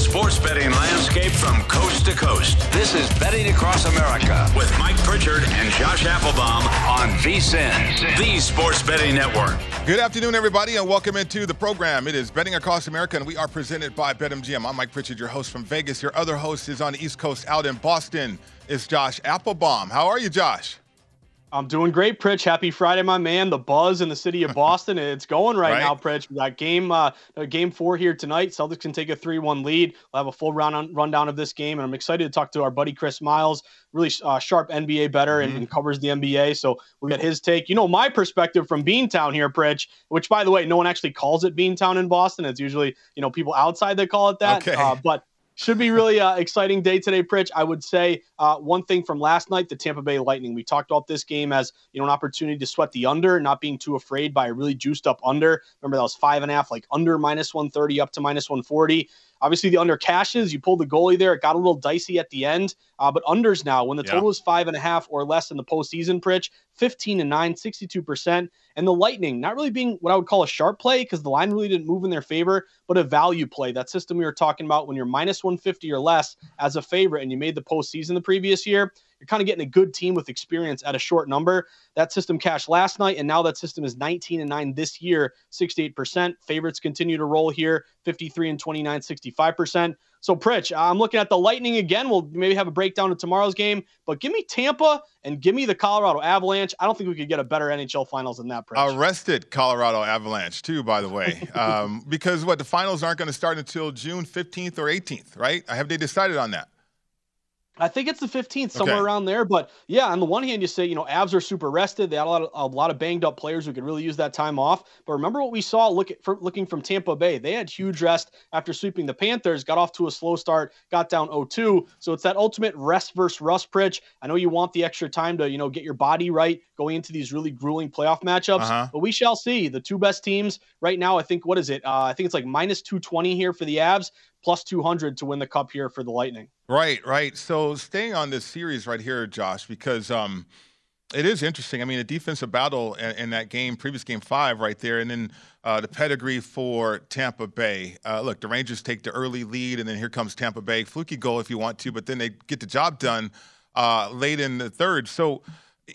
Sports betting landscape from coast to coast. This is Betting Across America with Mike Pritchard and Josh Applebaum on VSIN, the sports betting network. Good afternoon, everybody, and welcome into the program. It is Betting Across America, and we are presented by BetMGM. I'm Mike Pritchard, your host from Vegas. Your other host is on the East Coast out in Boston. Is Josh Applebaum. How are you, Josh? I'm doing great, Pritch. Happy Friday, my man. The buzz in the city of Boston, it's going right, right, now, Pritch. We got game uh, game four here tonight. Celtics can take a 3-1 lead. We'll have a full round on, rundown of this game, and I'm excited to talk to our buddy Chris Miles, really uh, sharp NBA bettor and, mm-hmm. and, covers the NBA. So we get his take. You know, my perspective from Beantown here, Pritch, which, by the way, no one actually calls it Beantown in Boston. It's usually, you know, people outside that call it that. Okay. Uh, but should be really uh, exciting day today, Pritch. I would say uh, one thing from last night, the Tampa Bay Lightning. We talked about this game as you know an opportunity to sweat the under, not being too afraid by a really juiced up under. Remember that was five and a half, like under minus one thirty up to minus one forty. Obviously, the under cashes. You pulled the goalie there. It got a little dicey at the end. Uh, but unders now, when the total yeah. is five and a half or less in the postseason, Pritch, 15 and 9, 62%. And the Lightning, not really being what I would call a sharp play because the line really didn't move in their favor, but a value play. That system we were talking about when you're minus 150 or less as a favorite and you made the postseason the previous year, you're kind of getting a good team with experience at a short number. That system cashed last night, and now that system is 19 and 9 this year, 68%. Favorites continue to roll here, 53 and 29, 65%. So, Pritch, I'm looking at the Lightning again. We'll maybe have a breakdown of tomorrow's game, but give me Tampa and give me the Colorado Avalanche. I don't think we could get a better NHL finals than that, Pritch. Arrested Colorado Avalanche, too, by the way. um, because what the finals aren't going to start until June 15th or 18th, right? Have they decided on that? I think it's the 15th, somewhere okay. around there. But yeah, on the one hand, you say, you know, Avs are super rested. They had a lot of a lot of banged up players who could really use that time off. But remember what we saw look at, for, looking from Tampa Bay. They had huge rest after sweeping the Panthers, got off to a slow start, got down 0-2. So it's that ultimate rest versus rust Pritch. I know you want the extra time to, you know, get your body right going into these really grueling playoff matchups. Uh-huh. But we shall see. The two best teams right now, I think, what is it? Uh, I think it's like minus 220 here for the Avs, plus 200 to win the cup here for the Lightning. Right, right. So staying on this series right here, Josh, because um, it is interesting. I mean, a defensive battle in, in, that game, previous game five, right there, and then uh, the pedigree for Tampa Bay. Uh, look, the Rangers take the early lead, and then here comes Tampa Bay. Fluky goal if you want to, but then they get the job done uh, late in the third. So,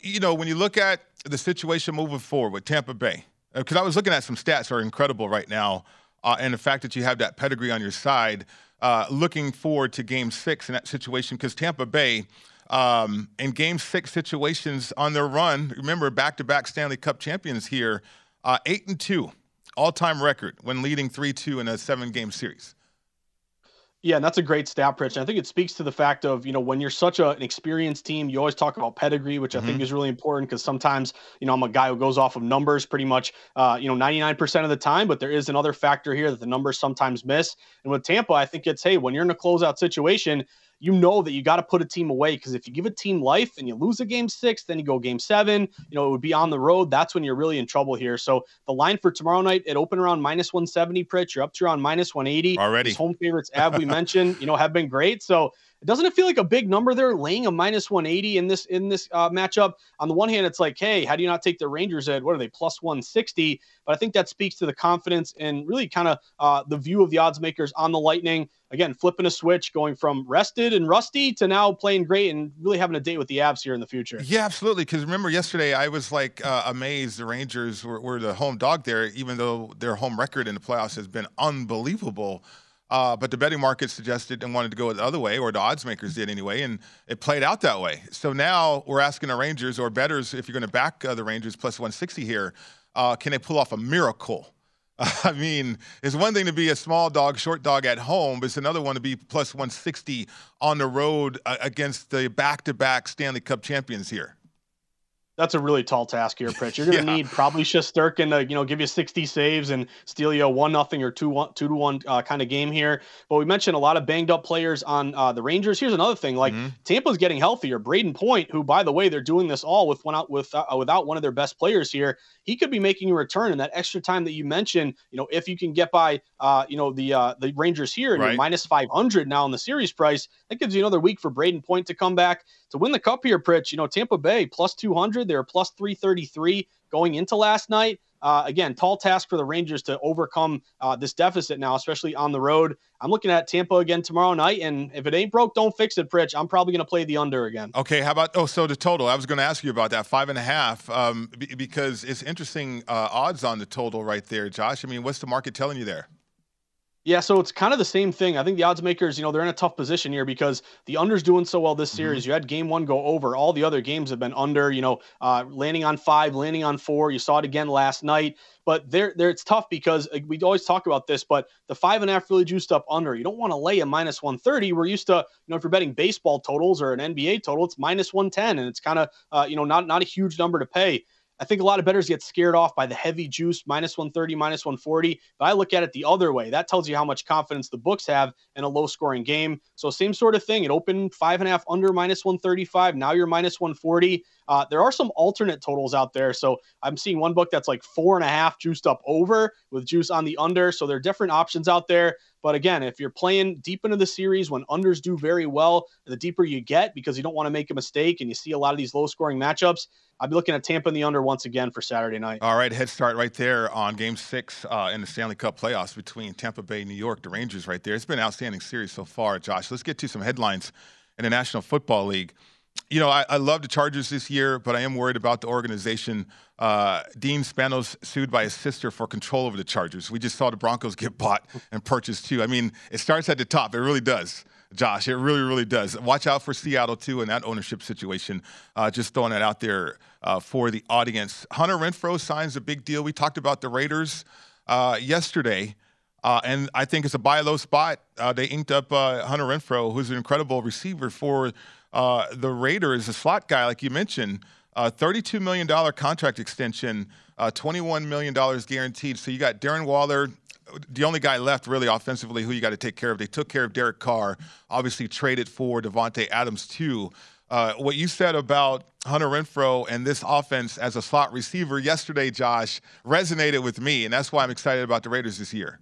you know, when you look at the situation moving forward with Tampa Bay, because uh, I was looking at some stats are incredible right now, uh, and the fact that you have that pedigree on your side uh, looking forward to game six in that situation because Tampa Bay, um, in game six situations on their run, remember back to back Stanley Cup champions here, uh, eight and two all time record when leading 3 2 in a seven game series. Yeah, and that's a great stat, Pritch. And I think it speaks to the fact of, you know, when you're such a, an experienced team, you always talk about pedigree, which mm-hmm. I think mm-hmm. is really important because sometimes, you know, I'm a guy who goes off of numbers pretty much, uh, you know, 99% of the time, but there is another factor here that the numbers sometimes miss. And with Tampa, I think it's, hey, when you're in a closeout situation, you know that you got to put a team away because if you give a team life and you lose a game six, then you go game seven, you know, it would be on the road. That's when you're really in trouble here. So the line for tomorrow night, it opened around minus 170, Pritch. You're up to around minus 180. Already. These home favorites, as we mentioned, you know, have been great. So doesn't it feel like a big number there, laying a minus 180 in this in this uh, matchup? On the one hand, it's like, hey, how do you not take the Rangers at what are they plus 160? But I think that speaks to the confidence and really kind of uh, the view of the odds makers on the Lightning. Again, flipping a switch, going from rested and rusty to now playing great and really having a date with the Avs here in the future. Yeah, absolutely. Because remember yesterday, I was like uh, amazed the Rangers were, were the home dog there, even though their home record in the playoffs has been unbelievable. Uh, but the betting market suggested and wanted to go the other way, or the odds makers did anyway, and it played out that way. So now we're asking the Rangers or bettors if you're going to back uh, the Rangers plus 160 here, uh, can they pull off a miracle? I mean, it's one thing to be a small dog, short dog at home, but it's another one to be plus 160 on the road uh, against the back to back Stanley Cup champions here that's a really tall task here, Pritch. You're going to yeah. need probably Shesterkin to you know give you 60 saves and steal you a one nothing or two one two to one uh, kind of game here. But we mentioned a lot of banged up players on uh, the Rangers. Here's another thing: like mm-hmm. Tampa's getting healthier. Brayden Point, who by the way they're doing this all with one out with uh, without one of their best players here, he could be making a return in that extra time that you mentioned. You know, if you can get by, uh, you know the uh, the Rangers here and right. minus 500 now in the series price, that gives you another week for Brayden Point to come back to win the cup here, Pritch, you know, Tampa Bay plus 200, they're plus 333 going into last night. Uh, again, tall task for the Rangers to overcome uh, this deficit now, especially on the road. I'm looking at Tampa again tomorrow night, and if it ain't broke, don't fix it, Pritch. I'm probably going to play the under again. Okay, how about oh, so the total? I was going to ask you about that five and a half um, b- because it's interesting uh, odds on the total right there, Josh. I mean, what's the market telling you there? Yeah, so it's kind of the same thing. I think the odds makers, you know, they're in a tough position here because the under's doing so well this mm-hmm. series. Mm-hmm. You had game one go over. All the other games have been under, you know, uh, landing on five, landing on four. You saw it again last night. But there, there, it's tough because we always talk about this. But the five and a half really juiced up under. You don't want to lay a minus one thirty. We're used to, you know, if you're betting baseball totals or an NBA total, it's minus one ten, and it's kind of, uh, you know, not not a huge number to pay. I think a lot of bettors get scared off by the heavy juice, minus 130, minus 140. But I look at it the other way. That tells you how much confidence the books have in a low scoring game. So, same sort of thing. It opened five and a half under minus 135. Now you're minus 140. Uh, there are some alternate totals out there. So, I'm seeing one book that's like four and a half juiced up over with juice on the under. So, there are different options out there. But again, if you're playing deep into the series when unders do very well, the deeper you get because you don't want to make a mistake and you see a lot of these low scoring matchups, I'd be looking at Tampa in the under once again for Saturday night. All right, head start right there on Game Six uh, in the Stanley Cup playoffs between Tampa Bay, New York, the Rangers. Right there, it's been an outstanding series so far. Josh, let's get to some headlines in the National Football League. You know, I, I love the Chargers this year, but I am worried about the organization. Uh, Dean Spanos sued by his sister for control over the Chargers. We just saw the Broncos get bought and purchased too. I mean, it starts at the top. It really does. Josh. It really, really does. Watch out for Seattle too in that ownership situation. Uh, just throwing that out there uh, for the audience. Hunter Renfrow signs a big deal. We talked about the Raiders uh, yesterday. Uh, and I think it's a buy low spot. Uh, they inked up uh, Hunter Renfrow, who's an incredible receiver for Uh, the Raiders, is a slot guy, like you mentioned. Uh, $32 million contract extension, uh, $21 million guaranteed. So you got Darren Waller, the only guy left really offensively who you got to take care of. They took care of Derek Carr, obviously traded for Davante Adams too. Uh, what you said about Hunter Renfrow and this offense as a slot receiver yesterday, Josh, resonated with me, and that's why I'm excited about the Raiders this year.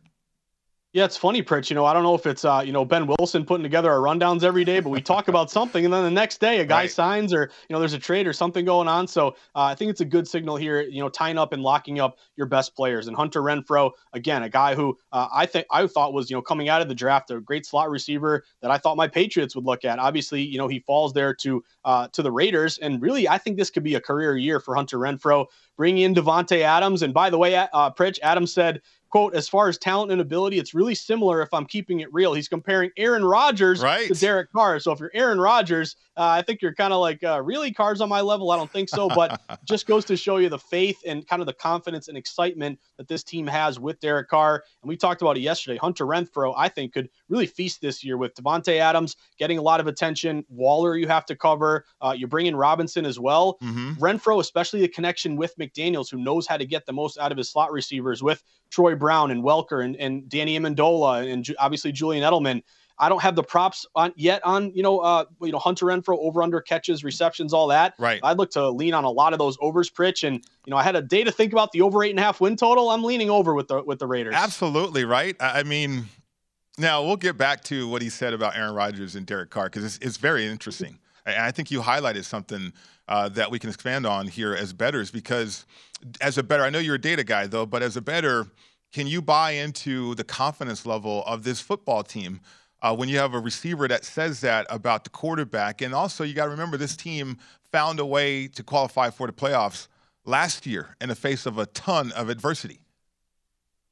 Yeah, it's funny, Pritch. You know, I don't know if it's uh, you know Ben Wilson putting together our rundowns every day, but we talk about something, and then the next day a guy right. signs, or you know, there's a trade or something going on. So uh, I think it's a good signal here. You know, tying up and locking up your best players. And Hunter Renfrow, again, a guy who uh, I think I thought was you know coming out of the draft a great slot receiver that I thought my Patriots would look at. Obviously, you know, he falls there to uh, to the Raiders, and really, I think this could be a career year for Hunter Renfrow. Bringing in Davante Adams, and by the way, uh, Pritch Adams said quote, as far as talent and ability, it's really similar if I'm keeping it real. He's comparing Aaron Rodgers right. to Derek Carr. So if you're Aaron Rodgers, uh, I think you're kind of like, uh, really, Carr's on my level? I don't think so, but just goes to show you the faith and kind of the confidence and excitement that this team has with Derek Carr. And we talked about it yesterday. Hunter Renfrow, I think, could really feast this year with Davante Adams getting a lot of attention. Waller, you have to cover. Uh, you bring in Robinson as well. Mm-hmm. Renfrow, especially the connection with McDaniels, who knows how to get the most out of his slot receivers with Troy Brown and Welker and, and Danny Amendola and ju- obviously Julian Edelman. I don't have the props on yet on you know uh you know Hunter Renfrow over under catches receptions all that. Right. I'd look to lean on a lot of those overs, Pritch, and you know I had a day to think about the over eight and a half win total. I'm leaning over with the with the Raiders. Absolutely right. I I mean, now we'll get back to what he said about Aaron Rodgers and Derek Carr because it's, it's very interesting. And I think you highlighted something uh, that we can expand on here as bettors because as a bettor, I know you're a data guy though, but as a bettor, can you buy into the confidence level of this football team? Uh, when you have a receiver that says that about the quarterback, and also you got to remember this team found a way to qualify for the playoffs last year in the face of a ton of adversity.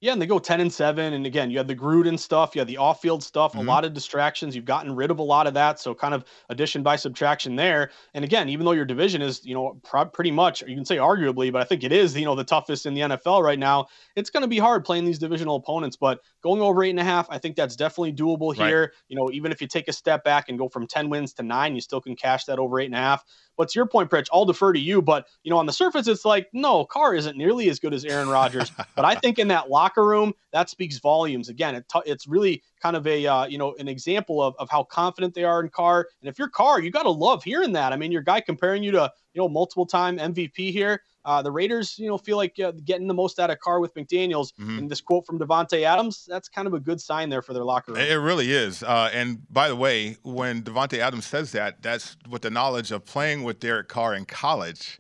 Yeah, and they go 10 and 7. And again, you had the Gruden stuff, you had the off field stuff, Mhm. a lot of distractions. You've gotten rid of a lot of that. So, kind of addition by subtraction there. And again, even though your division is, you know, pro- pretty much, you can say arguably, but I think it is, you know, the toughest in the NFL right now, it's going to be hard playing these divisional opponents. But going over eight and a half, I think that's definitely doable Right. here. You know, even if you take a step back and go from 10 wins to nine, you still can cash that over eight and a half. But to your point, Pritch, I'll defer to you. But, you know, on the surface, it's like, no, Carr isn't nearly as good as Aaron Rodgers. but I think in that locker room, that speaks volumes. Again, it t- it's really kind of a, uh, you know, an example of, of how confident they are in Carr. And if you're Carr, you got to love hearing that. I mean, your guy comparing you to, you know, multiple time MVP here. Uh, the Raiders, you know, feel like uh, getting the most out of Carr with McDaniels. Mhm. And this quote from Davante Adams, that's kind of a good sign there for their locker room. It really is. Uh, and by the way, when Davante Adams says that, that's with the knowledge of playing with Derek Carr in college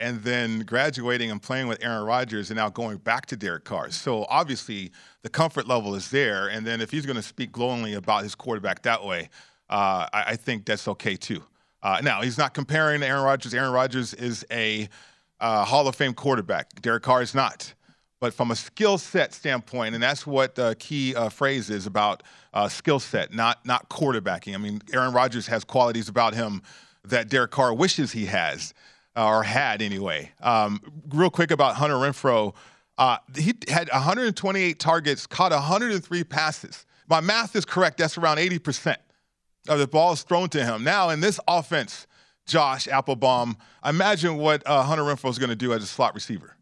and then graduating and playing with Aaron Rodgers and now going back to Derek Carr. So obviously the comfort level is there. And then if he's going to speak glowingly about his quarterback that way, uh, I, I think that's okay too. Uh, now, he's not comparing to Aaron Rodgers. Aaron Rodgers is a uh, Hall of Fame quarterback. Derek Carr is not but from a skill set standpoint, and that's what the key uh, phrase is about uh, skill set, not not quarterbacking. I mean, Aaron Rodgers has qualities about him that Derek Carr wishes he has uh, or had anyway. Um, real quick about Hunter Renfrow, uh, he had 128 targets, caught 103 passes. My math is correct. That's around 80 percent of the balls thrown to him. Now in this offense, Josh Applebaum, imagine what uh, Hunter Renfrow is going to do as a slot receiver.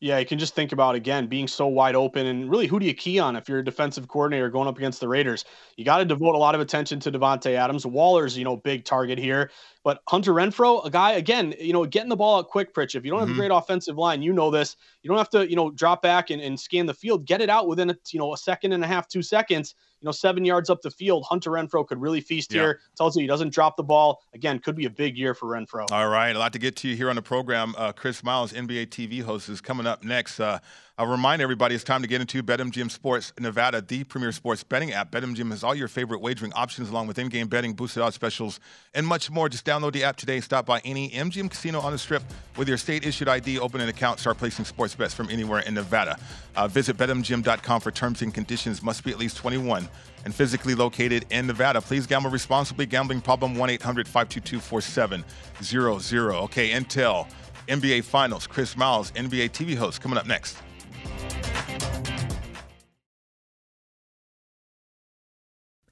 Yeah, you can just think about again being so wide open, and really, who do you key on if you're a defensive coordinator going up against the Raiders? You got to devote a lot of attention to Davante Adams. Waller's, you know, big target here, but Hunter Renfrow, a guy again, you know, getting the ball out quick. Pritch, if you don't have Mhm. a great offensive line, you know this. You don't have to, you know, drop back and, and scan the field. Get it out within a, you know a second and a half, two seconds. You know, seven yards up the field, Hunter Renfrow could really feast Yeah. here. Tells you he doesn't drop the ball. Again, could be a big year for Renfrow. All right, a lot to get to you here on the program. Uh, Chris Miles, NBA TV host, is coming up next. Uh, I'll remind everybody it's time to get into BetMGM Sports Nevada, the premier sports betting app. BetMGM has all your favorite wagering options, along with in-game betting, boosted odds specials, and much more. Just download the app today. Stop by any MGM casino on the Strip with your state-issued ID, open an account, start placing sports bets from anywhere in Nevada. Uh, visit BetMGM.com for terms and conditions. Must be at least 21 and physically located in Nevada. Please gamble responsibly. Gambling problem 1 800 522 4700. Okay, Intel, NBA Finals, Chris Miles, NBA TV host, coming up next.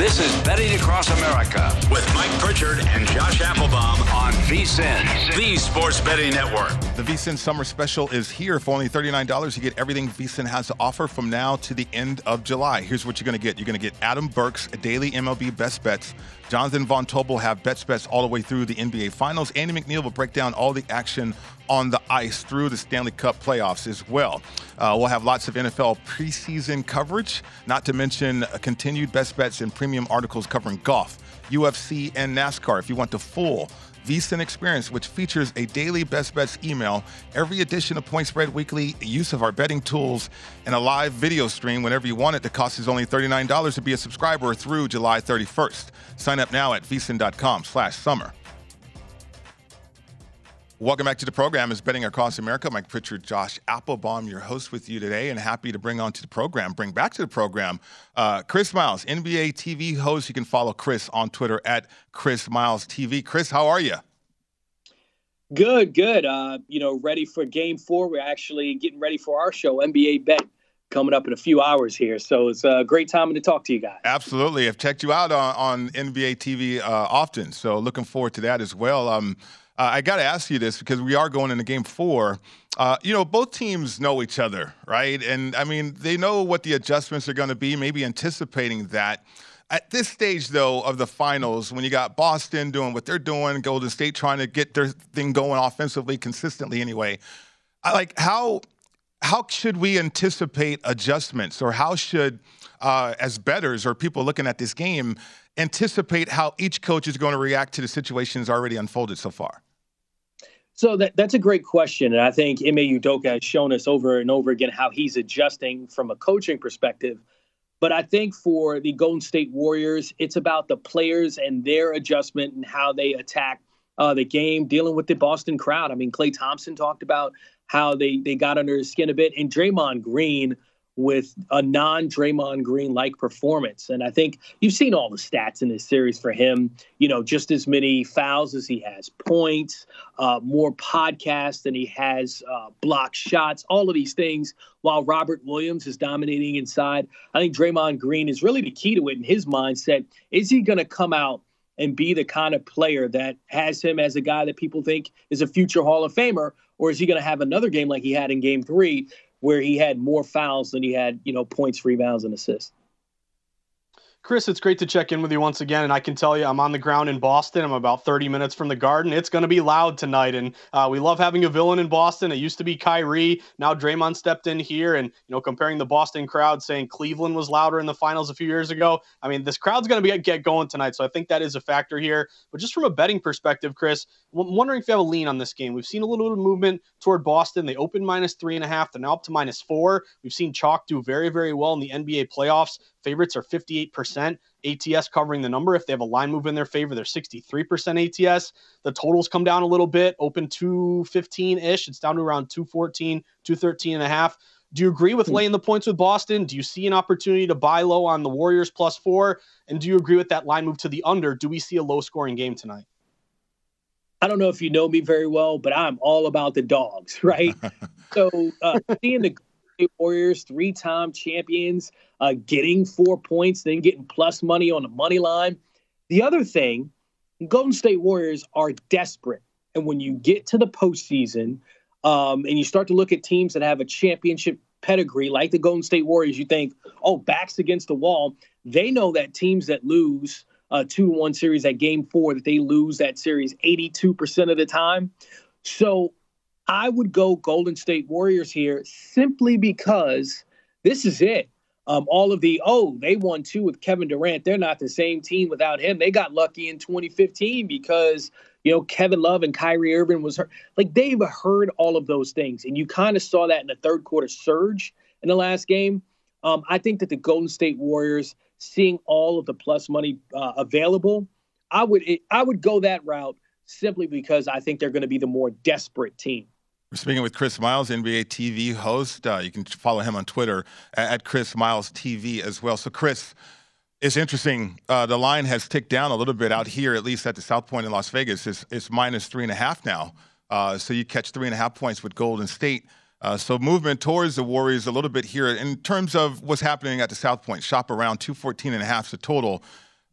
This is Betting Across America with Mike Pritchard and Josh Applebaum on VSIN, the Sports Betting Network. The VSIN Summer Special is here for only $39. You get everything VSIN has to offer from now to the end of July. Here's what you're going to get. You're going to get Adam Burke's daily MLB best bets. Jonathan Von Tobel have bets bets all the way through the NBA Finals. Andy MacNeil will break down all the action on the ice through the Stanley Cup playoffs as well. Uh, we'll have lots of NFL preseason coverage, not to mention continued best bets and premium articles covering golf, UFC, and NASCAR. If you want the full VSIN experience, which features a daily best bets email, every edition of Point Spread Weekly, use of our betting tools, and a live video stream whenever you want it. The cost is only $39 to be a subscriber through July 31st. Sign up now at vsin.com slash summer. Welcome back to the program. Is Betting Across America. Mike Pritchard, Josh Applebaum, your host with you today, and happy to bring on to the program, bring back to the program, uh, Chris Miles, NBA TV host. You can follow Chris on Twitter at Chris Miles TV. Chris, how are you? Good, good. Uh, you know, ready for Game Four. We're actually getting ready for our show, NBA Bet, coming up in a few hours here. So it's a great time to talk to you guys. Absolutely, I've checked you out on, on NBA TV uh, often, so looking forward to that as well. Um, uh, I got to ask you this because we are going into game four. Uh, you know, both teams know each other, right? And I mean, they know what the adjustments are going to be, maybe anticipating that. At this stage, though, of the finals, when you got Boston doing what they're doing, Golden State trying to get their thing going offensively consistently anyway, I like how how should we anticipate adjustments, or how should uh, as bettors or people looking at this game anticipate how each coach is going to react to the situations already unfolded so far? So that, that's a great question. And I think Ime Udoka has shown us over and over again how he's adjusting from a coaching perspective. But I think for the Golden State Warriors, it's about the players and their adjustment and how they attack uh, the game, dealing with the Boston crowd. I mean, Klay Thompson talked about how they, they got under his skin a bit. And Draymond Green – with a non Draymond Green like performance. And I think you've seen all the stats in this series for him. You know, just as many fouls as he has points, uh, more podcasts than he has uh, block shots, all of these things. While Robert Williams is dominating inside, I think Draymond Green is really the key to it in his mindset. Is he going to come out? And be the kind of player that has him as a guy that people think is a future Hall of Famer, or is he going to have another game like he had in Game Three, where he had more fouls than he had, you know, points, rebounds, and assists. Chris, it's great to check in with you once again. And I can tell you, I'm on the ground in Boston. I'm about 30 minutes from the Garden. It's going to be loud tonight. And uh, we love having a villain in Boston. It used to be Kyrie. Now Draymond stepped in here. And, you know, comparing the Boston crowd saying Cleveland was louder in the finals a few years ago. I mean, this crowd's going to be get going tonight. So I think that is a factor here. But just from a betting perspective, Chris, I'm wondering if you have a lean on this game. We've seen a little bit of movement toward Boston. They opened minus three and a half. They're now up to minus four. We've seen Chalk do very, very well in the NBA playoffs. Favorites are 58%. ATS covering the number. If they have a line move in their favor, they're 63% ATS. The totals come down a little bit, open 215 ish. It's down to around 214, 213 and a half. Do you agree with hmm. laying the points with Boston? Do you see an opportunity to buy low on the Warriors plus four? And do you agree with that line move to the under? Do we see a low scoring game tonight? I don't know if you know me very well, but I'm all about the dogs, right? so uh, seeing the Warriors, three time champions, uh, getting four points, then getting plus money on the money line. The other thing, Golden State Warriors are desperate. And when you get to the postseason um, and you start to look at teams that have a championship pedigree, like the Golden State Warriors, you think, oh, backs against the wall. They know that teams that lose a two to one series at game four, that they lose that series 82% of the time. So I would go Golden State Warriors here simply because this is it. Um, all of the oh they won two with Kevin Durant. They're not the same team without him. They got lucky in 2015 because you know Kevin Love and Kyrie Irving was hurt. Like they've heard all of those things, and you kind of saw that in the third quarter surge in the last game. Um, I think that the Golden State Warriors, seeing all of the plus money uh, available, I would I would go that route simply because I think they're going to be the more desperate team. We're speaking with Chris Miles, NBA TV host. Uh, you can follow him on Twitter at Chris Miles TV as well. So, Chris, it's interesting. Uh, the line has ticked down a little bit out here, at least at the South Point in Las Vegas. It's, it's minus three and a half now. Uh, so you catch three and a half points with Golden State. Uh, so movement towards the Warriors a little bit here in terms of what's happening at the South Point. Shop around 214 and a half is the total.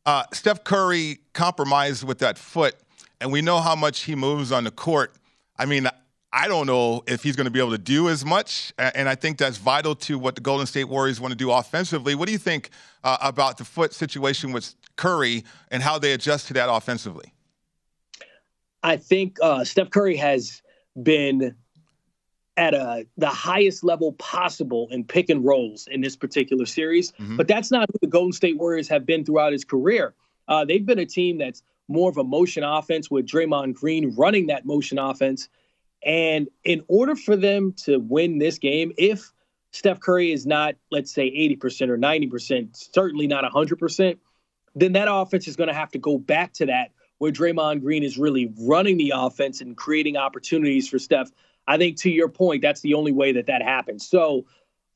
Uh, Steph Curry compromised with that foot, and we know how much he moves on the court. I mean, I don't know if he's going to be able to do as much, and I think that's vital to what the Golden State Warriors want to do offensively. What do you think uh, about the foot situation with Curry and how they adjust to that offensively? I think uh, Steph Curry has been at a the highest level possible in pick and rolls in this particular series, mm-hmm. but that's not who the Golden State Warriors have been throughout his career. Uh, they've been a team that's more of a motion offense with Draymond Green running that motion offense and in order for them to win this game, if Steph Curry is not, let's say, 80% or 90%, certainly not 100%, then that offense is going to have to go back to that where Draymond Green is really running the offense and creating opportunities for Steph. I think to your point, that's the only way that that happens. So,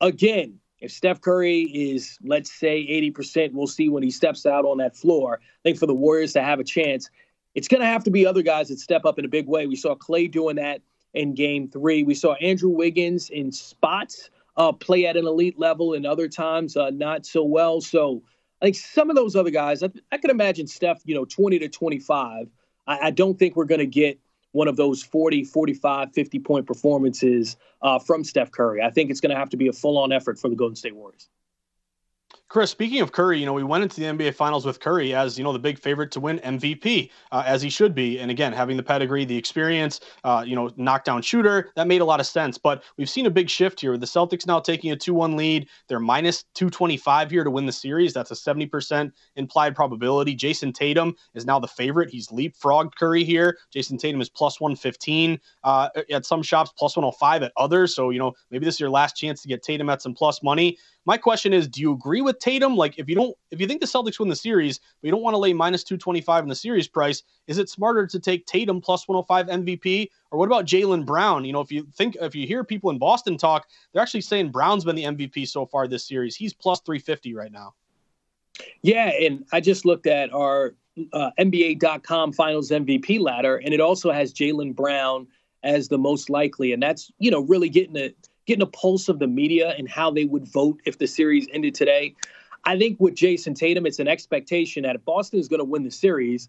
again, if Steph Curry is, let's say, 80%, we'll see when he steps out on that floor. I think for the Warriors to have a chance, it's going to have to be other guys that step up in a big way. We saw Klay doing that in game three. We saw Andrew Wiggins in spots uh, play at an elite level and other times uh, not so well. So I think some of those other guys, I, I could imagine Steph, you know, 20 to 25. I, I don't think we're going to get one of those 40, 45, 50 point performances uh, from Steph Curry. I think it's going to have to be a full on effort for the Golden State Warriors. Chris, speaking of Curry, you know, we went into the NBA Finals with Curry as, you know, the big favorite to win MVP, uh, as he should be. And again, having the pedigree, the experience, uh, you know, knockdown shooter, that made a lot of sense. But we've seen a big shift here. The Celtics now taking a 2 1 lead. They're minus 225 here to win the series. That's a 70% implied probability. Jayson Tatum is now the favorite. He's leapfrogged Curry here. Jayson Tatum is plus 115 uh, at some shops, plus 105 at others. So, you know, maybe this is your last chance to get Tatum at some plus money. My question is, do you agree with Tatum? Like, if you don't, if you think the Celtics win the series, but you don't want to lay minus 225 in the series price, is it smarter to take Tatum plus 105 MVP? Or what about Jaylen Brown? You know, if you think, if you hear people in Boston talk, they're actually saying Brown's been the MVP so far this series. He's plus 350 right now. Yeah. And I just looked at our uh, NBA.com finals MVP ladder, and it also has Jaylen Brown as the most likely. And that's, you know, really getting it getting a pulse of the media and how they would vote if the series ended today. I think with Jayson Tatum, it's an expectation that if Boston is going to win the series,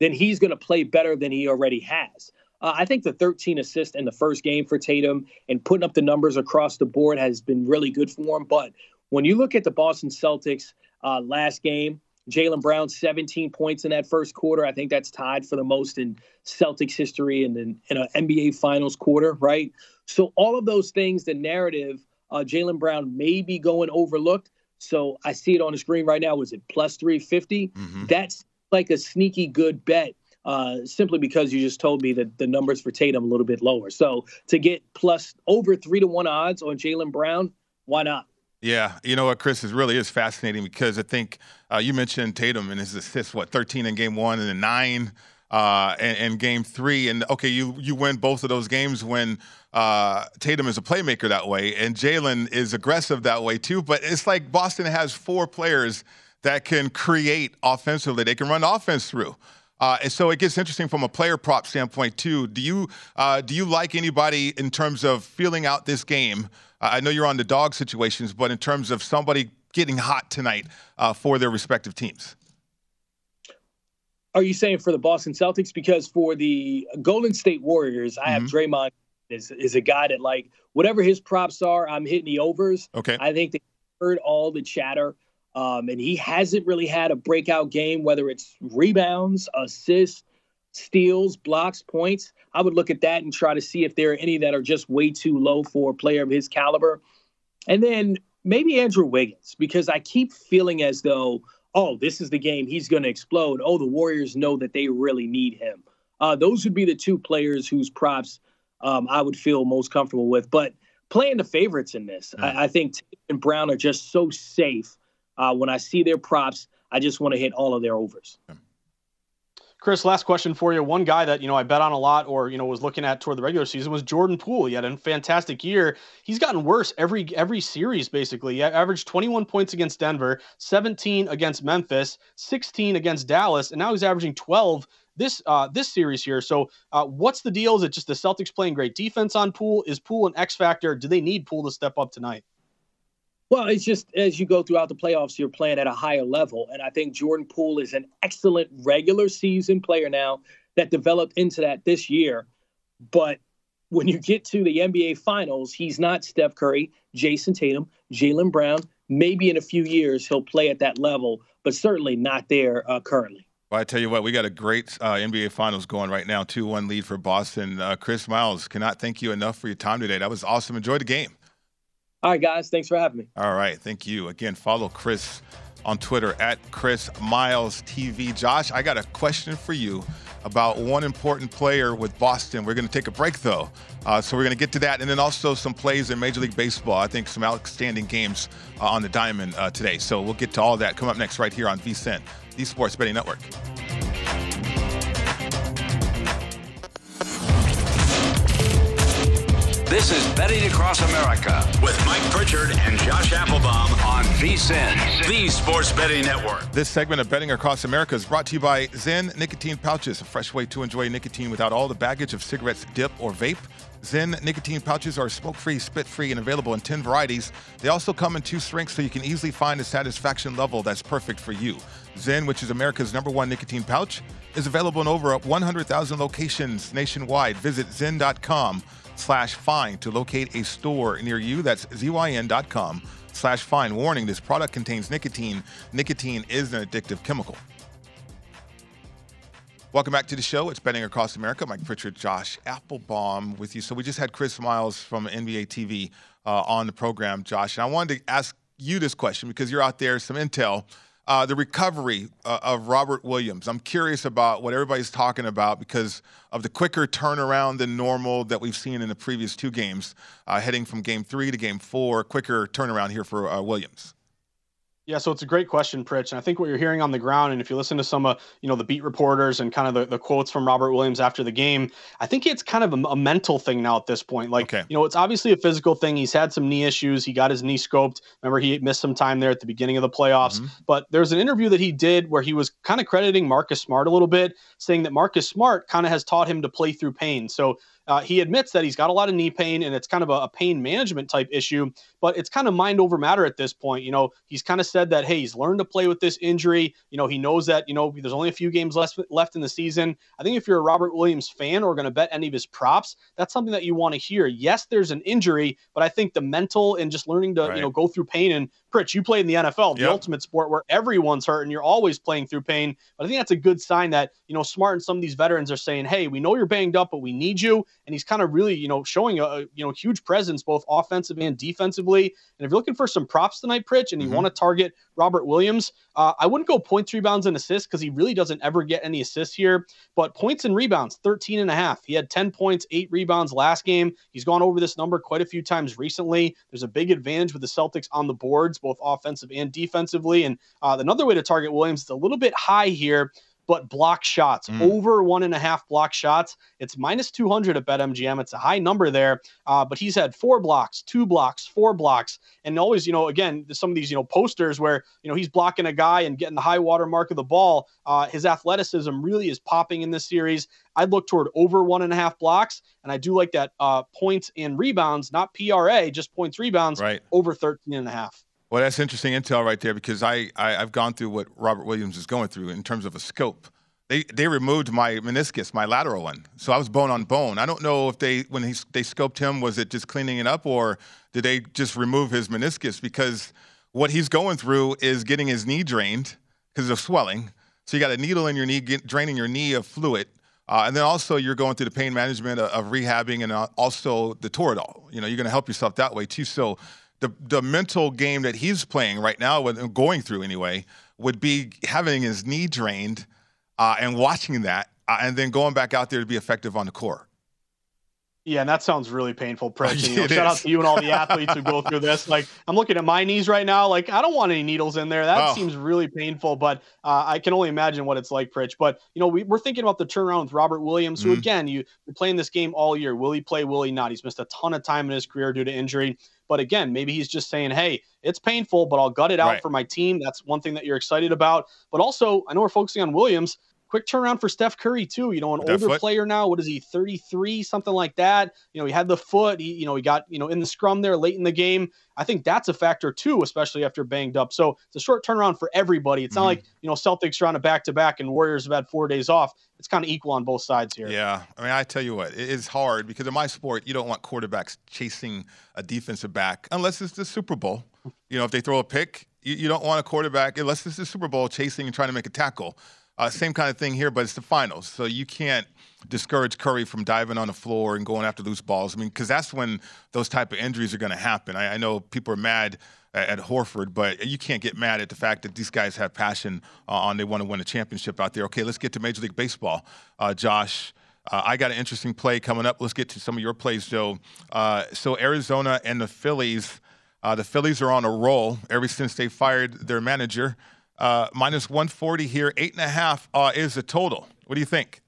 then he's going to play better than he already has. Uh, I think the 13 assists in the first game for Tatum and putting up the numbers across the board has been really good for him. But when you look at the Boston Celtics uh, last game, Jaylen Brown, 17 points in that first quarter. I think that's tied for the most in Celtics history and in, in an NBA Finals quarter, right? So all of those things, the narrative, uh, Jaylen Brown may be going overlooked. So I see it on the screen right now. Was it plus 350? Mm-hmm. That's like a sneaky good bet. Uh, simply because you just told me that the numbers for Tatum a little bit lower. So to get plus over three to one odds on Jaylen Brown, why not? Yeah, you know what, Chris, is really is fascinating because I think uh, you mentioned Tatum and his assists, what, 13 in game one and then nine uh, in, in, game three. And okay, you you win both of those games when uh, Tatum is a playmaker that way, and Jaylen is aggressive that way too. But it's like Boston has four players that can create offensively; they can run offense through. Uh, and so it gets interesting from a player prop standpoint too. Do you uh, do you like anybody in terms of feeling out this game? I know you're on the dog situations, but in terms of somebody getting hot tonight uh, for their respective teams? Are you saying for the Boston Celtics? Because for the Golden State Warriors, I have Mm-hmm. Draymond is is a guy that like whatever his props are, I'm hitting the overs. Okay. I think they heard all the chatter, um, and he hasn't really had a breakout game, whether it's rebounds, assists, steals, blocks, points. I would look at that and try to see if there are any that are just way too low for a player of his caliber. And then maybe Andrew Wiggins, because I keep feeling as though, oh, this is the game he's going to explode. Oh, the Warriors know that they really need him. Uh, those would be the two players whose props um, I would feel most comfortable with. But playing the favorites in this, I, I think and Brown are just so safe. Uh, when I see their props, I just want to hit all of their overs. Chris, last question for you. One guy that you know I bet on a lot, or you know was looking at toward the regular season, was Jordan Poole. He had a fantastic year. He's gotten worse every every series basically. He averaged 21 points against Denver, 17 against Memphis, 16 against Dallas, and now he's averaging 12 this uh, this series here. So, uh, what's the deal? Is it just the Celtics playing great defense on Poole? Is Poole an X factor? Do they need Poole to step up tonight? Well, it's just as you go throughout the playoffs, you're playing at a higher level. And I think Jordan Poole is an excellent regular season player now that developed into that this year. But when you get to the NBA Finals, he's not Steph Curry, Jayson Tatum, Jaylen Brown. Maybe in a few years he'll play at that level, but certainly not there uh, currently. Well, I tell you what, we got a great uh, NBA Finals going right now. 2 1 lead for Boston. Uh, Chris Miles, cannot thank you enough for your time today. That was awesome. Enjoy the game. All right, guys. Thanks for having me. All right. Thank you. Again, follow Chris on Twitter at Chris Miles TV. Josh, I got a question for you about one important player with Boston. We're going to take a break, though. Uh, so we're going to get to that. And then also some plays in Major League Baseball. I think some outstanding games uh, on the diamond uh, today. So we'll get to all that. Come up next right here on VSIN, the Sports Betting Network. This is Betting Across America with Mike Pritchard and Josh Applebaum on VSIN, the Sports Betting Network. This segment of Betting Across America is brought to you by Zyn Nicotine Pouches, a fresh way to enjoy nicotine without all the baggage of cigarettes, dip, or vape. Zyn nicotine pouches are smoke free, spit free, and available in 10 varieties. They also come in two strengths so you can easily find a satisfaction level that's perfect for you. Zyn, which is America's number one nicotine pouch, is available in over 100,000 locations nationwide. Visit zyn.com slash find to locate a store near you. That's zyn.com slash find. Warning, this product contains nicotine. Nicotine is an addictive chemical. Welcome back to the show. It's Betting Across America. Mike Pritchard, Josh Applebaum with you. So we just had Chris Miles from NBA TV uh, on the program, Josh. And I wanted to ask you this question because you're out there, some intel. Uh, the recovery uh, of Robert Williams. I'm curious about what everybody's talking about because of the quicker turnaround than normal that we've seen in the previous two games, uh, heading from game three to game four. Quicker turnaround here for uh, Williams. Yeah, so it's a great question, Pritch. And I think what you're hearing on the ground, and if you listen to some, uh, you know, the beat reporters and kind of the, the quotes from Robert Williams after the game, I think it's kind of a, a mental thing now at this point. Like, okay. you know, it's obviously a physical thing. He's had some knee issues. He got his knee scoped. Remember, he missed some time there at the beginning of the playoffs. Mm-hmm. But there's an interview that he did where he was kind of crediting Marcus Smart a little bit, saying that Marcus Smart kind of has taught him to play through pain. So uh, he admits that he's got a lot of knee pain and it's kind of a, a, pain management type issue, but it's kind of mind over matter at this point. You know, he's kind of said that, hey, he's learned to play with this injury. You know, he knows that, you know, there's only a few games left, left in the season. I think if you're a Robert Williams fan or going to bet any of his props, that's something that you want to hear. Yes, there's an injury, but I think the mental and just learning to, right. you know, go through pain and Pritch, you played in the NFL, the yep. ultimate sport where everyone's hurt and you're always playing through pain. But I think that's a good sign that, you know, Smart and some of these veterans are saying, hey, we know you're banged up, but we need you. And he's kind of really, you know, showing a, you know, huge presence both offensive and defensively. And if you're looking for some props tonight, Pritch, and you mm-hmm. want to target Robert Williams, uh, I wouldn't go points, rebounds, and assists because he really doesn't ever get any assists here. But points and rebounds, 13 and a half. He had 10 points, eight rebounds last game. He's gone over this number quite a few times recently. There's a big advantage with the Celtics on the boards, both offensive and defensively. And uh, another way to target Williams is a little bit high here but block shots mm. over one and a half block shots. It's minus 200 at BetMGM. It's a high number there, uh, but he's had four blocks, two blocks, four blocks, and always, you know, again, some of these, you know, posters where you know he's blocking a guy and getting the high water mark of the ball. Uh, his athleticism really is popping in this series. I'd look toward over one and a half blocks, and I do like that uh, points and rebounds, not PRA, just points rebounds, right. over 13 and a half. Well, that's interesting intel right there because I, I have gone through what Robert Williams is going through in terms of a scope. they they removed my meniscus, my lateral one. So I was bone on bone. I don't know if they when he, they scoped him was it just cleaning it up or did they just remove his meniscus because what he's going through is getting his knee drained because of swelling. So you got a needle in your knee, get, draining your knee of fluid. Uh, and then also you're going through the pain management of, of rehabbing and uh, also the Toradol. You know, you're going to help yourself that way too. So the the mental game that he's playing right now, going through anyway, would be having his knee drained uh, and watching that, uh, and then going back out there to be effective on the court. Yeah, and that sounds really painful, Pritch. You know, shout is. out to you and all the athletes who go through this. Like, I'm looking at my knees right now. Like, I don't want any needles in there. That oh. seems really painful, but uh, I can only imagine what it's like, Pritch. But, you know, we, are thinking about the turnaround with Robert Williams, who, mm-hmm. again, you, you're playing this game all year. Will he play? Will he not? He's missed a ton of time in his career due to injury. But again, maybe he's just saying, hey, it's painful, but I'll gut it out right. for my team. That's one thing that you're excited about. But also, I know we're focusing on Williams quick turnaround for Steph Curry too. You know, an older foot. player now. What is he? 33, something like that. You know, he had the foot. He, you know, he got you know in the scrum there late in the game. I think that's a factor too, especially after banged up. So it's a short turnaround for everybody. It's mm-hmm. not like you know Celtics are on a back to back and Warriors have had four days off. It's kind of equal on both sides here. Yeah, I mean, I tell you what, it is hard because in my sport, you don't want quarterbacks chasing a defensive back unless it's the Super Bowl. You know, if they throw a pick, you, you don't want a quarterback unless it's the Super Bowl chasing and trying to make a tackle. Uh, same kind of thing here, but it's the finals, so you can't discourage Curry from diving on the floor and going after loose balls. I mean, because that's when those type of injuries are going to happen. I, I, know people are mad at, at, Horford, but you can't get mad at the fact that these guys have passion uh, on they want to win a championship out there. Okay, let's get to Major League Baseball, uh, Josh. Uh, I got an interesting play coming up. Let's get to some of your plays, Joe. Uh, so Arizona and the Phillies. Uh, the Phillies are on a roll ever since they fired their manager. Uh, minus 140 here. Eight and a half uh, is the total. What do you think?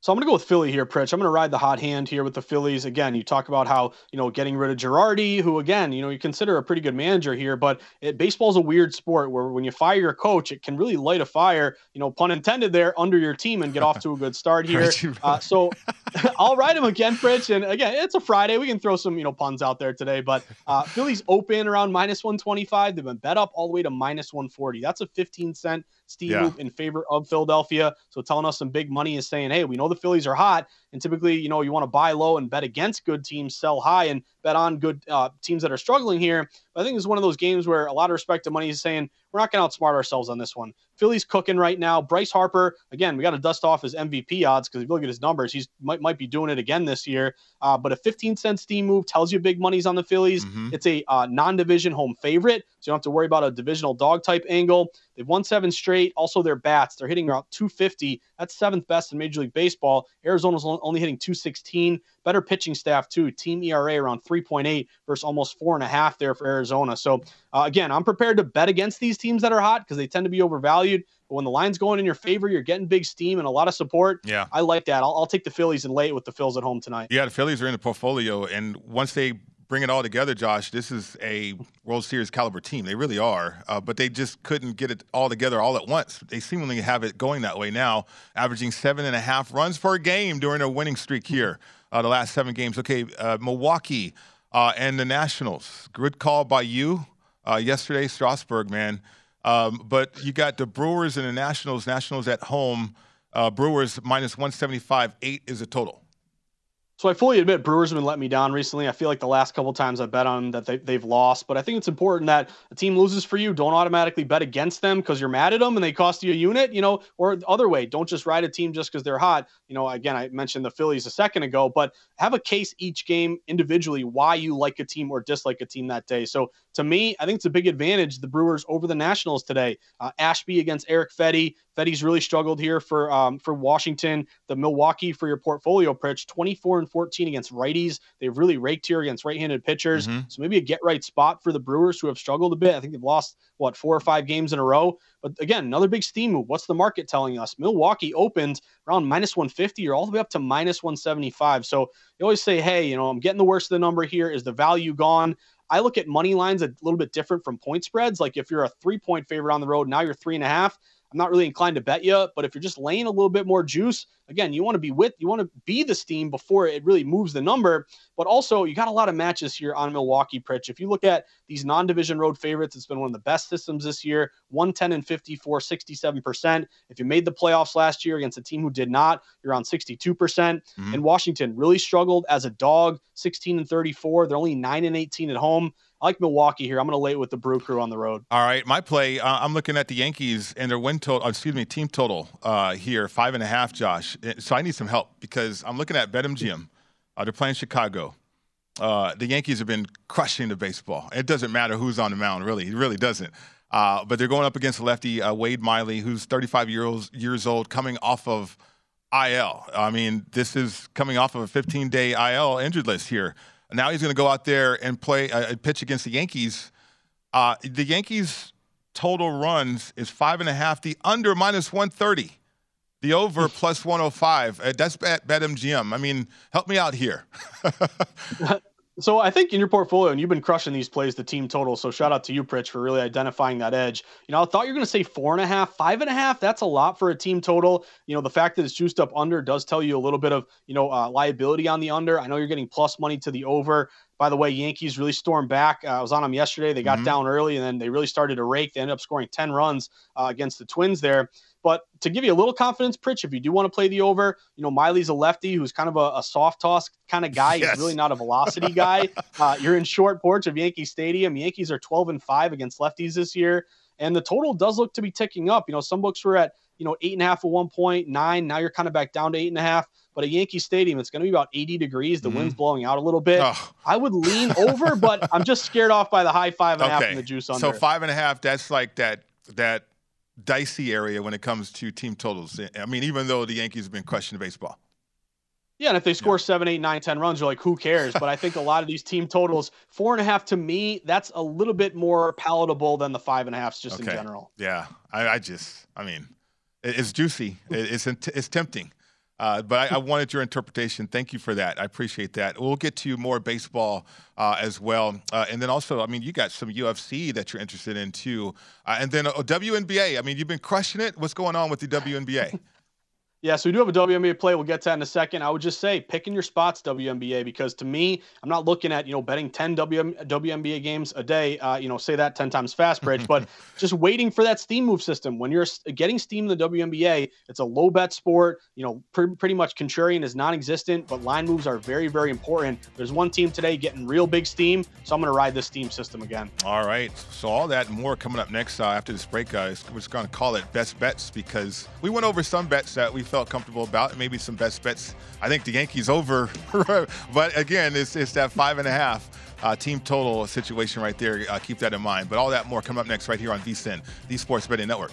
So I'm going to go with Philly here, Pritch. I'm going to ride the hot hand here with the Phillies. Again, you talk about how, you know, getting rid of Girardi, who, again, you know, you consider a pretty good manager here, but it, baseball's a weird sport where when you fire your coach, it can really light a fire, you know, pun intended there, under your team and get off to a good start here. Uh, so I'll ride him again, Pritch. And again, it's a Friday. We can throw some, you know, puns out there today, but uh, Phillies open around minus 125. They've been bet up all the way to minus 140. That's a 15 cent Steve yeah. in favor of Philadelphia. So telling us some big money is saying, hey, we know the Phillies are hot. And typically, you know, you want to buy low and bet against good teams, sell high and bet on good uh, teams that are struggling here. I think it's one of those games where a lot of respected money is saying we're not going to outsmart ourselves on this one. Philly's cooking right now. Bryce Harper, again, we got to dust off his MVP odds because if you look at his numbers, he's might might be doing it again this year. Uh, but a 15 cent steam move tells you big money's on the Phillies. Mm-hmm. It's a uh, non-division home favorite, so you don't have to worry about a divisional dog type angle. They've won seven straight. Also, their bats, they're hitting around 250. That's seventh best in Major League Baseball. Arizona's only hitting 216. Better pitching staff, too. Team ERA around 3.8 versus almost four and a half there for Arizona. So, uh, again, I'm prepared to bet against these teams that are hot because they tend to be overvalued. But when the line's going in your favor, you're getting big steam and a lot of support. Yeah. I like that. I'll, I'll take the Phillies and lay it with the Phils at home tonight. Yeah, the Phillies are in the portfolio. And once they bring it all together, Josh, this is a World Series caliber team. They really are. Uh, but they just couldn't get it all together all at once. They seemingly have it going that way now, averaging seven and a half runs per game during a winning streak here uh, the last seven games. Okay, uh, Milwaukee uh, and the Nationals. Good call by you uh, yesterday, Strasburg, man. Um, but you got the Brewers and the Nationals. Nationals at home. Uh, Brewers minus 175. Eight is a total. So I fully admit Brewers have been letting me down recently. I feel like the last couple times I bet on them that they, they've lost, but I think it's important that a team loses for you. Don't automatically bet against them because you're mad at them and they cost you a unit, you know, or the other way. Don't just ride a team just because they're hot. You know, again, I mentioned the Phillies a second ago, but have a case each game individually why you like a team or dislike a team that day. So to me, I think it's a big advantage the Brewers over the Nationals today. Uh, Ashby against Eric Fedde. Fedde's really struggled here for um, for Washington. The Milwaukee for your portfolio pitch 24 and 14 against righties. They've really raked here against right-handed pitchers. Mm-hmm. So maybe a get right spot for the Brewers who have struggled a bit. I think they've lost what four or five games in a row. But again, another big steam move. What's the market telling us? Milwaukee opened around minus 150 or all the way up to minus 175. So you always say, hey, you know, I'm getting the worst of the number here. Is the value gone? I look at money lines a little bit different from point spreads. Like if you're a three point favorite on the road, now you're three and a half. I'm not really inclined to bet you. But if you're just laying a little bit more juice, again, you want to be with, you want to be the steam before it really moves the number. But also, you got a lot of matches here on Milwaukee, Pritch. If you look at these non division road favorites, it's been one of the best systems this year 110 and 54, 67%. If you made the playoffs last year against a team who did not, you're on 62%. percent mm hmm And Washington really struggled as a dog, 16 and 34. They're only 9 and 18 at home. I like Milwaukee here. I'm going to lay it with the Brew Crew on the road. All right, my play. Uh, I'm looking at the Yankees and their win total. Uh, excuse me, team total uh, here, five and a half. Josh, uh, so I need some help because I'm looking at BetMGM. Uh, they're playing Chicago. Uh, the Yankees have been crushing the baseball. It doesn't matter who's on the mound, really. It really doesn't. but they're going up against lefty, Wade Miley, who's 35 years years old, coming off of IL. I mean, this is coming off of a 15 day IL injured list here. Now he's going to go out there and play a uh, pitch against the Yankees. Uh, the Yankees' total runs is five and a half. The under minus 130. The over plus 105. Uh, that's at BetMGM. I mean, help me out here. So I think in your portfolio, and you've been crushing these plays, the team total. So shout out to you, Pritch, for really identifying that edge. You know, I thought you were going to say four and a half, five and a half. That's a lot for a team total. You know, the fact that it's juiced up under does tell you a little bit of you know uh, liability on the under. I know you're getting plus money to the over. By the way, Yankees really stormed back. Uh, I was on them yesterday. They got mm-hmm. down early and then they really started to rake. They ended up scoring 10 runs uh, against the Twins there. But to give you a little confidence, Pritch, if you do want to play the over, you know, Miley's a lefty who's kind of a, a soft toss kind of guy. Yes. He's really not a velocity guy. Uh, you're in short porch of Yankee Stadium. Yankees are 12 and 5 against lefties this year. And the total does look to be ticking up. You know, some books were at, you know, eight and a half at one point, nine. Now you're kind of back down to eight and a half. But at Yankee Stadium, it's going to be about 80 degrees. The mm-hmm. wind's blowing out a little bit. Oh. I would lean over, but I'm just scared off by the high five and okay. a half and the juice under. So five and a half, that's like that that dicey area when it comes to team totals. I mean, even though the Yankees have been crushing baseball. Yeah, and if they score yeah. seven, eight, nine, ten runs, you're like, who cares? But I think a lot of these team totals, four and a half to me, that's a little bit more palatable than the five and a halfs just okay. in general. Yeah, I, I, just, I mean, it's juicy, it's it's tempting. Uh, but I, I, wanted your interpretation. Thank you for that. I appreciate that. We'll get to more baseball uh, as well, uh, and then also, I mean, you got some UFC that you're interested in too, uh, and then uh, WNBA. I mean, you've been crushing it. What's going on with the WNBA? Yeah, so we do have a WNBA play. We'll get to that in a second. I would just say picking your spots WNBA because to me, I'm not looking at you know betting 10 WM, WNBA games a day. Uh, you know, say that 10 times fast, Pritch, but just waiting for that steam move system. When you're getting steam in the WNBA, it's a low bet sport. You know, pr- pretty much contrarian is non-existent, but line moves are very very important. There's one team today getting real big steam, so I'm going to ride this steam system again. All right, so all that and more coming up next uh, after this break, guys. We're just going to call it best bets because we went over some bets that we felt comfortable about. Maybe some best bets. I think the Yankees over, but again, it's, it's that five and a half uh, team total situation right there. Uh, keep that in mind. But all that more coming up next right here on VSIN, the Sports Betting Network.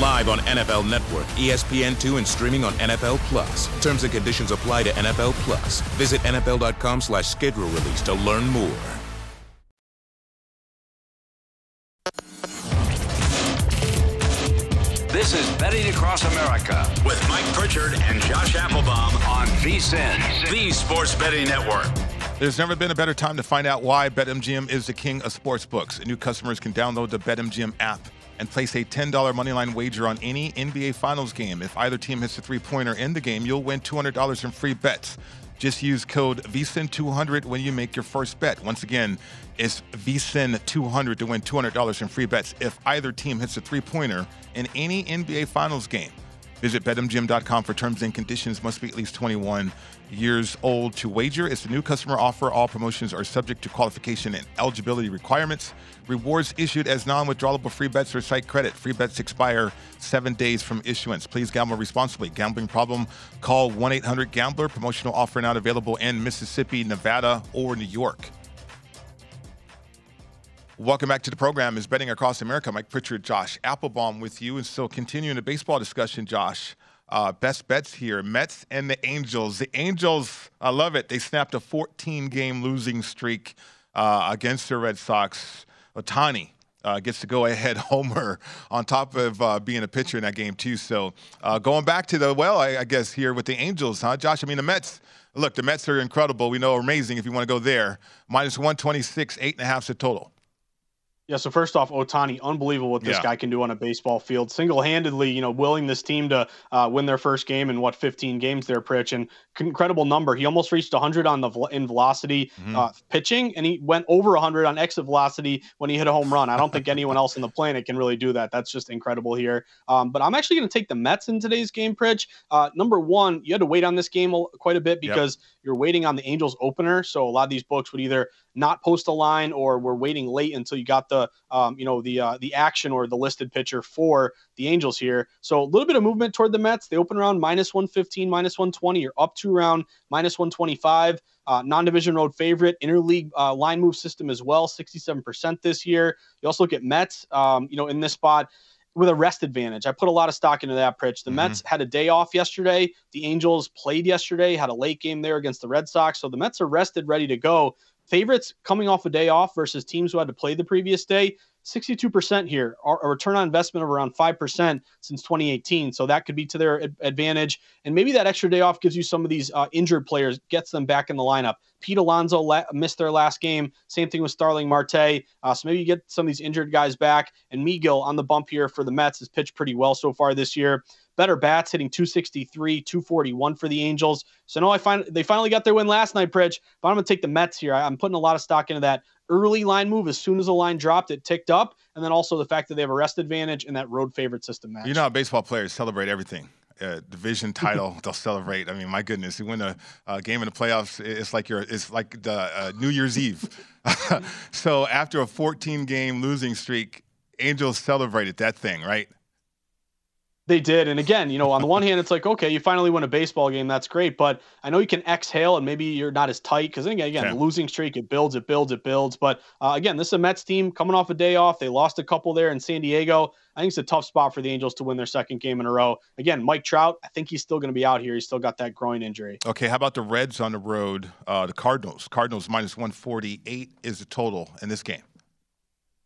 Live on NFL Network, ESPN2, and streaming on NFL Plus. Terms and conditions apply to NFL Plus. Visit NFL.com slash schedule release to learn more. This is Betting Across America with Mike Pritchard and Josh Applebaum on VSIN, the Sports Betting Network. There's never been a better time to find out why BetMGM is the king of sports books. New customers can download the BetMGM app and place a $10 moneyline wager on any NBA Finals game. If either team hits a three pointer in the game, you'll win $200 in free bets. Just use code VSIN200 when you make your first bet. Once again, it's VSIN200 to win $200 in free bets if either team hits a three pointer in any NBA Finals game. Visit BetMGM.com for terms and conditions. Must be at least 21 years old to wager. It's a new customer offer. All promotions are subject to qualification and eligibility requirements. Rewards issued as non-withdrawable free bets or site credit. Free bets expire seven days from issuance. Please gamble responsibly. Gambling problem? Call 1-800-GAMBLER. Promotional offer not available in Mississippi, Nevada, or New York. Welcome back to the program. Is Betting Across America. Mike Pritchard, Josh Applebaum with you. And still continuing the baseball discussion, Josh. Uh, best bets here Mets and the Angels. The Angels, I love it. They snapped a 14 game losing streak uh, against the Red Sox. Ohtani uh, gets to go ahead homer on top of uh, being a pitcher in that game, too. So uh, going back to the, well, I, I, guess here with the Angels, huh, Josh? I mean, the Mets, look, the Mets are incredible. We know amazing if you want to go there. Minus 126, eight and a half is the total. Yeah, so first off, Ohtani, unbelievable what this yeah. guy can do on a baseball field. Single handedly, you know, willing this team to uh, win their first game in what 15 games they're pitching. Incredible number. He almost reached 100 on the in velocity mm-hmm. uh, pitching, and he went over 100 on exit velocity when he hit a home run. I don't think anyone else on the planet can really do that. That's just incredible here. Um, but I'm actually going to take the Mets in today's game, Pritch. Uh, number one, you had to wait on this game quite a bit because yep. You're waiting on the Angels opener. So a lot of these books would either not post a line or we're waiting late until you got the um, you know the uh, the action or the listed pitcher for the Angels here. So a little bit of movement toward the Mets. They open around minus 115, minus 120, You're up to around minus 125. Uh, non-division road favorite, interleague uh, line move system as well, 67% this year. You also look at Mets, um, you know, in this spot with a rest advantage. I put a lot of stock into that, Pritch. The mm-hmm. Mets had a day off yesterday. The Angels played yesterday, had a late game there against the Red Sox. So the Mets are rested, ready to go favorites coming off a day off versus teams who had to play the previous day 62% here a return on investment of around 5% since 2018 so that could be to their advantage. And maybe that extra day off gives you some of these uh, injured players gets them back in the lineup. Pete alonso la- missed their last game. Same thing with starling marte. Uh, so maybe you get some of these injured guys back. And Miguel on the bump here for the mets has pitched pretty well so far this year better bats, hitting 263, 241 for the Angels. So no, I find they finally got their win last night, Pritch. But I'm gonna take the Mets here. I'm putting a lot of stock into that early line move. As soon as the line dropped, it ticked up, and then also the fact that they have a rest advantage in that road favorite system match. You know, how baseball players celebrate everything. Uh, division title, they'll celebrate. I mean, my goodness, you win a, game in the playoffs. It's like you're, it's like the uh, New Year's Eve. so after a 14 game losing streak, Angels celebrated that thing, right? They did. And again, you know, on the one hand, it's like, okay, you finally win a baseball game. That's great. But I know you can exhale and maybe you're not as tight because, again, again okay. losing streak, it builds, it builds, it builds. But uh, again, this is a Mets team coming off a day off. They lost a couple there in San Diego. I think it's a tough spot for the Angels to win their second game in a row. Again, Mike Trout, I think he's still going to be out here. He's still got that groin injury. Okay, how about the Reds on the road? Uh, the Cardinals. Cardinals minus 148 is the total in this game.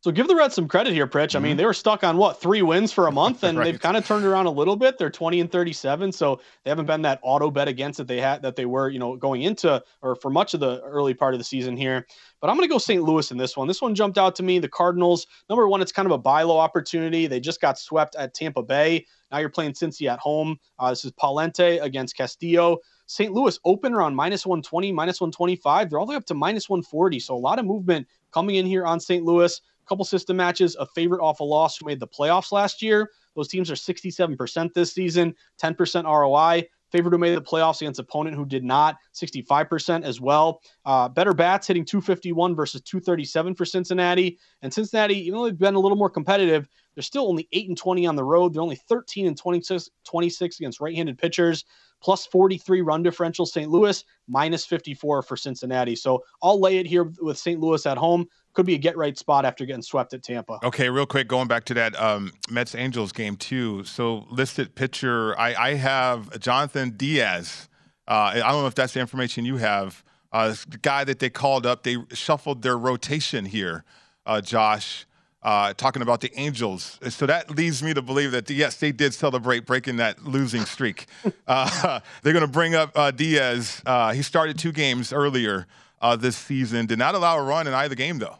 So give the Reds some credit here, Pritch. I mean, mm-hmm. they were stuck on what three wins for a month, and right. they've kind of turned around a little bit. They're twenty and thirty-seven, so they haven't been that auto bet against that they had that they were, you know, going into or for much of the early part of the season here. But I'm going to go St. Louis in this one. This one jumped out to me. The Cardinals, number one, it's kind of a buy low opportunity. They just got swept at Tampa Bay. Now you're playing Cincy at home. Uh, this is Pallante against Castillo. St. Louis open around minus 120, minus 125. They're all the way up to minus 140. So a lot of movement coming in here on St. Louis couple system matches, a favorite off a loss who made the playoffs last year. Those teams are 67% this season, 10% ROI. Favorite who made the playoffs against opponent who did not, 65% as well. Uh, better bats hitting 251 versus 237 for Cincinnati. And Cincinnati, even though they've been a little more competitive, they're still only 8 and 20 on the road. They're only 13 and 26, 26 against right handed pitchers. plus 43 run differential St. Louis, minus 54 for Cincinnati. So I'll lay it here with St. Louis at home. Could be a get right spot after getting swept at Tampa. Okay, real quick, going back to that um, Mets Angels game too. So listed pitcher, I, I have Jhonathan Diaz. Uh, I don't know if that's the information you have. Uh, the guy that they called up, they shuffled their rotation here, uh, Josh uh, talking about the Angels. So that leads me to believe that, yes, they did celebrate breaking that losing streak. uh, they're going to bring up uh, Diaz. Uh, he started two games earlier uh, this season, did not allow a run in either game, though,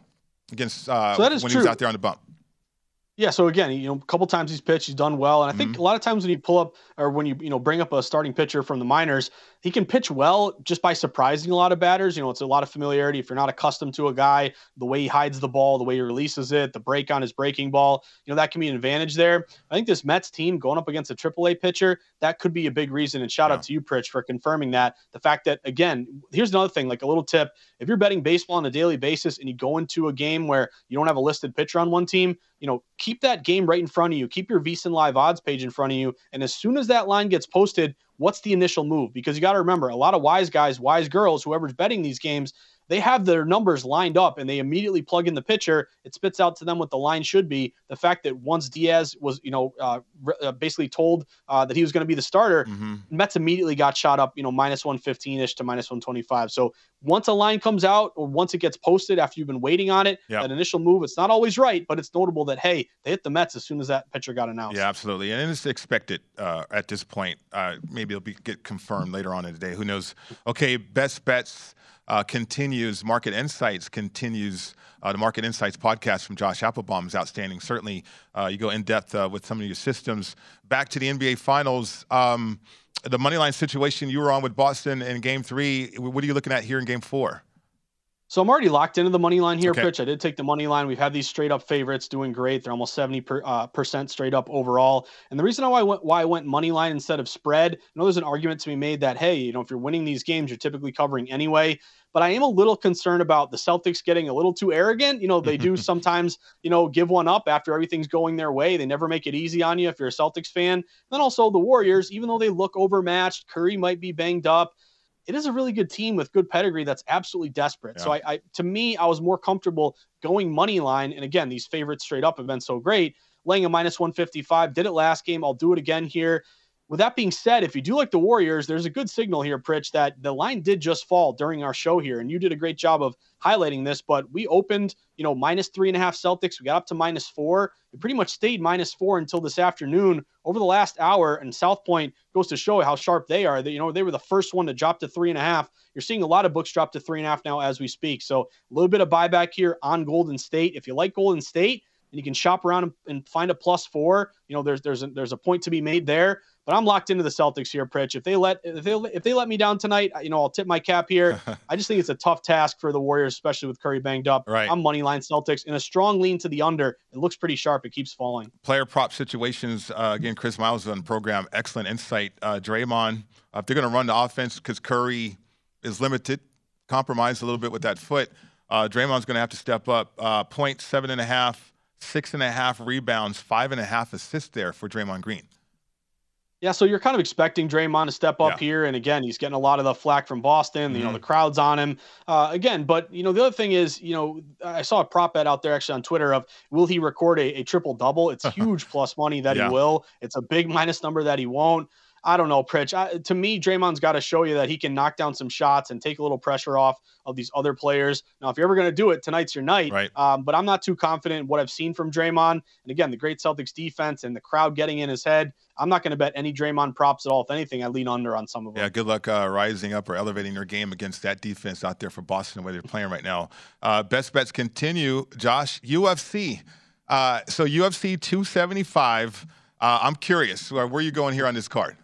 against uh, so that is when true. he was out there on the bump. Yeah, so again, you know, a couple times he's pitched, he's done well, and I think Mhm. a lot of times when you pull up or when you you know bring up a starting pitcher from the minors, he can pitch well just by surprising a lot of batters. You know, it's a lot of familiarity. If you're not accustomed to a guy, the way he hides the ball, the way he releases it, the break on his breaking ball, you know, that can be an advantage there. I think this Mets team going up against a AAA pitcher, that could be a big reason. And shout out to you, Pritch, for confirming that. The fact that again, here's another thing, like a little tip: if you're betting baseball on a daily basis and you go into a game where you don't have a listed pitcher on one team, you know, keep that game right in front of you. Keep your VSiN live odds page in front of you. And as soon as that line gets posted, what's the initial move? Because you got to remember, a lot of wise guys, wise girls, whoever's betting these games, they have their numbers lined up and they immediately plug in the pitcher. It spits out to them what the line should be. The fact that once Diaz was, you know, uh, re- uh, basically told uh, that he was going to be the starter, Mm-hmm. Mets immediately got shot up, you know, minus 115 ish to minus 125. So once a line comes out or once it gets posted after you've been waiting on it, Yeah. that initial move, it's not always right, but it's notable that, hey, they hit the Mets as soon as that pitcher got announced. Yeah, absolutely, and it's expected uh, at this point. Uh, maybe it'll be get confirmed later on in the day. Who knows? Okay, best bets uh, continues. Market Insights continues. Uh, the Market Insights podcast from Josh Applebaum is outstanding. Certainly, uh, you go in depth uh, with some of your systems. Back to the NBA Finals. Um, the money line situation you were on with Boston in Game Three. What are you looking at here in Game Four? So I'm already locked into the money line here, Okay. Pritch. I did take the money line. We've had these straight up favorites doing great. They're almost 70 per, uh, percent straight up overall. And the reason why I went why I went money line instead of spread, I know there's an argument to be made that hey, you know, if you're winning these games, you're typically covering anyway. But I am a little concerned about the Celtics getting a little too arrogant. You know, they do sometimes, you know, give one up after everything's going their way. They never make it easy on you if you're a Celtics fan. then also the Warriors, even though they look overmatched, Curry might be banged up it is a really good team with good pedigree that's absolutely desperate. So I, I to me, I was more comfortable going money line. And again, these favorites straight up have been so great. Laying a minus 155. Did it last game. I'll do it again here. With that being said, if you do like the Warriors, there's a good signal here, Pritch, that the line did just fall during our show here. And you did a great job of highlighting this, but we opened, you know, minus three and a half Celtics. We got up to minus four. We pretty much stayed minus four until this afternoon. Over the last hour, and South Point goes to show how sharp they are. That you know, they were the first one to drop to three and a half. You're seeing a lot of books drop to three and a half now as we speak. So a little bit of buyback here on Golden State. If you like Golden State and you can shop around and, and find a plus four, you know, there's there's a, there's a point to be made there. But I'm locked into the Celtics here, Pritch. If they let if they if they let me down tonight, you know, I'll tip my cap here. I just think it's a tough task for the Warriors, especially with Curry banged up. Right. I'm money line Celtics in a strong lean to the under. It looks pretty sharp. It keeps falling. player prop situations. Uh, again, Chris Miles on the program. Excellent insight. Uh, Draymond, uh, if they're going to run the offense because Curry is limited, compromised a little bit with that foot, uh, Draymond's going to have to step up. Uh, point seven and a half, six and a half rebounds, five and a half assists there for Draymond Green. Yeah, so you're kind of expecting Draymond to step up Yeah. here, and again, he's getting a lot of the flack from Boston. You know, Mhm. the crowd's on him uh, again. But you know, the other thing is, you know, I saw a prop bet out there actually on Twitter of will he record a, a triple double? It's huge plus money that Yeah. he will. It's a big minus number that he won't. I don't know, Pritch. I, to me, Draymond's got to show you that he can knock down some shots and take a little pressure off of these other players. Now, if you're ever going to do it, tonight's your night. Right. Um, but I'm not too confident in what I've seen from Draymond. And again, the great Celtics defense and the crowd getting in his head. I'm not going to bet any Draymond props at all. If anything, I lean under on some of them. Yeah, good luck uh, rising up or elevating your game against that defense out there for Boston, the way they're playing right now. Uh, best bets continue. Josh, UFC. Uh, so UFC 275. Uh, I'm curious, where, where are you going here on this card?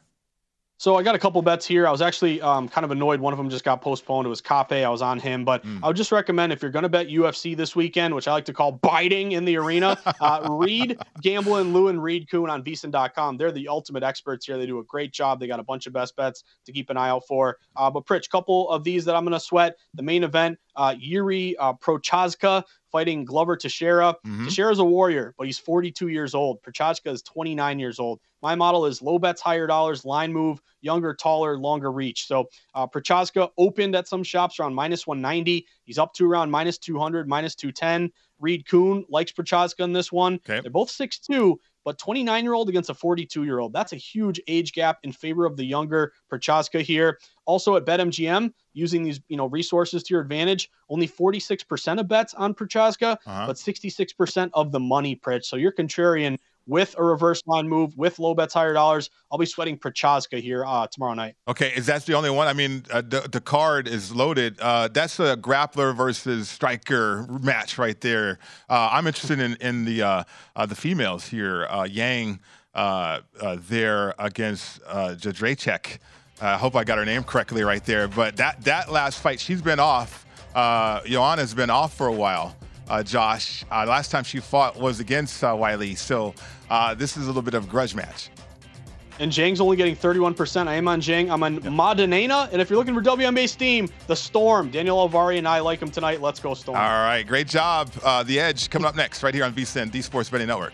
So I got a couple bets here. I was actually um, kind of annoyed. One of them just got postponed. It was Kape. I was on him, but Hmm. I would just recommend if you're going to bet UFC this weekend, which I like to call biting in the arena, uh, read Gamblin, Lou, and Reed Kuhn on VSiN.com. They're the ultimate experts here. They do a great job. They got a bunch of best bets to keep an eye out for. Uh, but Pritch, couple of these that I'm going to sweat. The main event, uh, Yuri uh, Prochazka fighting Glover Teixeira. Mhm. Teixeira's a warrior, but he's 42 years old. Prochazka is 29 years old. My model is low bets, higher dollars, line move, younger, taller, longer reach. So uh, Prochazka opened at some shops around minus 190. He's up to around minus 200, minus 210. Reed Kuhn likes Prochazka in this one. Okay. They're both 6'2, but 29 year old against a 42 year old. That's a huge age gap in favor of the younger Prochazka here. Also at BetMGM, using these you know resources to your advantage, only 46% of bets on Prochazka, Uh-huh. but 66% of the money, Pritch. So you're contrarian with a reverse line move, with low bets, higher dollars. I'll be sweating Prochazka here uh, tomorrow night. Okay, is that the only one? I mean, uh, the the card is loaded. Uh, that's a grappler versus striker match right there. Uh, I'm interested in in the uh, uh, the females here. Yang there against uh, Jedrzejczyk. I hope I got her name correctly right there. But that that last fight, she's been off. Joanna's been off for a while. Uh, Josh, uh, last time she fought was against uh, Weili, so uh, this is a little bit of a grudge match. And Zhang's only getting 31%. I am on Zhang. I'm on Madanena. And if you're looking for WNBA Steam, the Storm. Daniel Alvari and I like him tonight. Let's go, Storm. All right, great job. Uh, the Edge coming up next, right here on VSIN, the Sports Betting Network.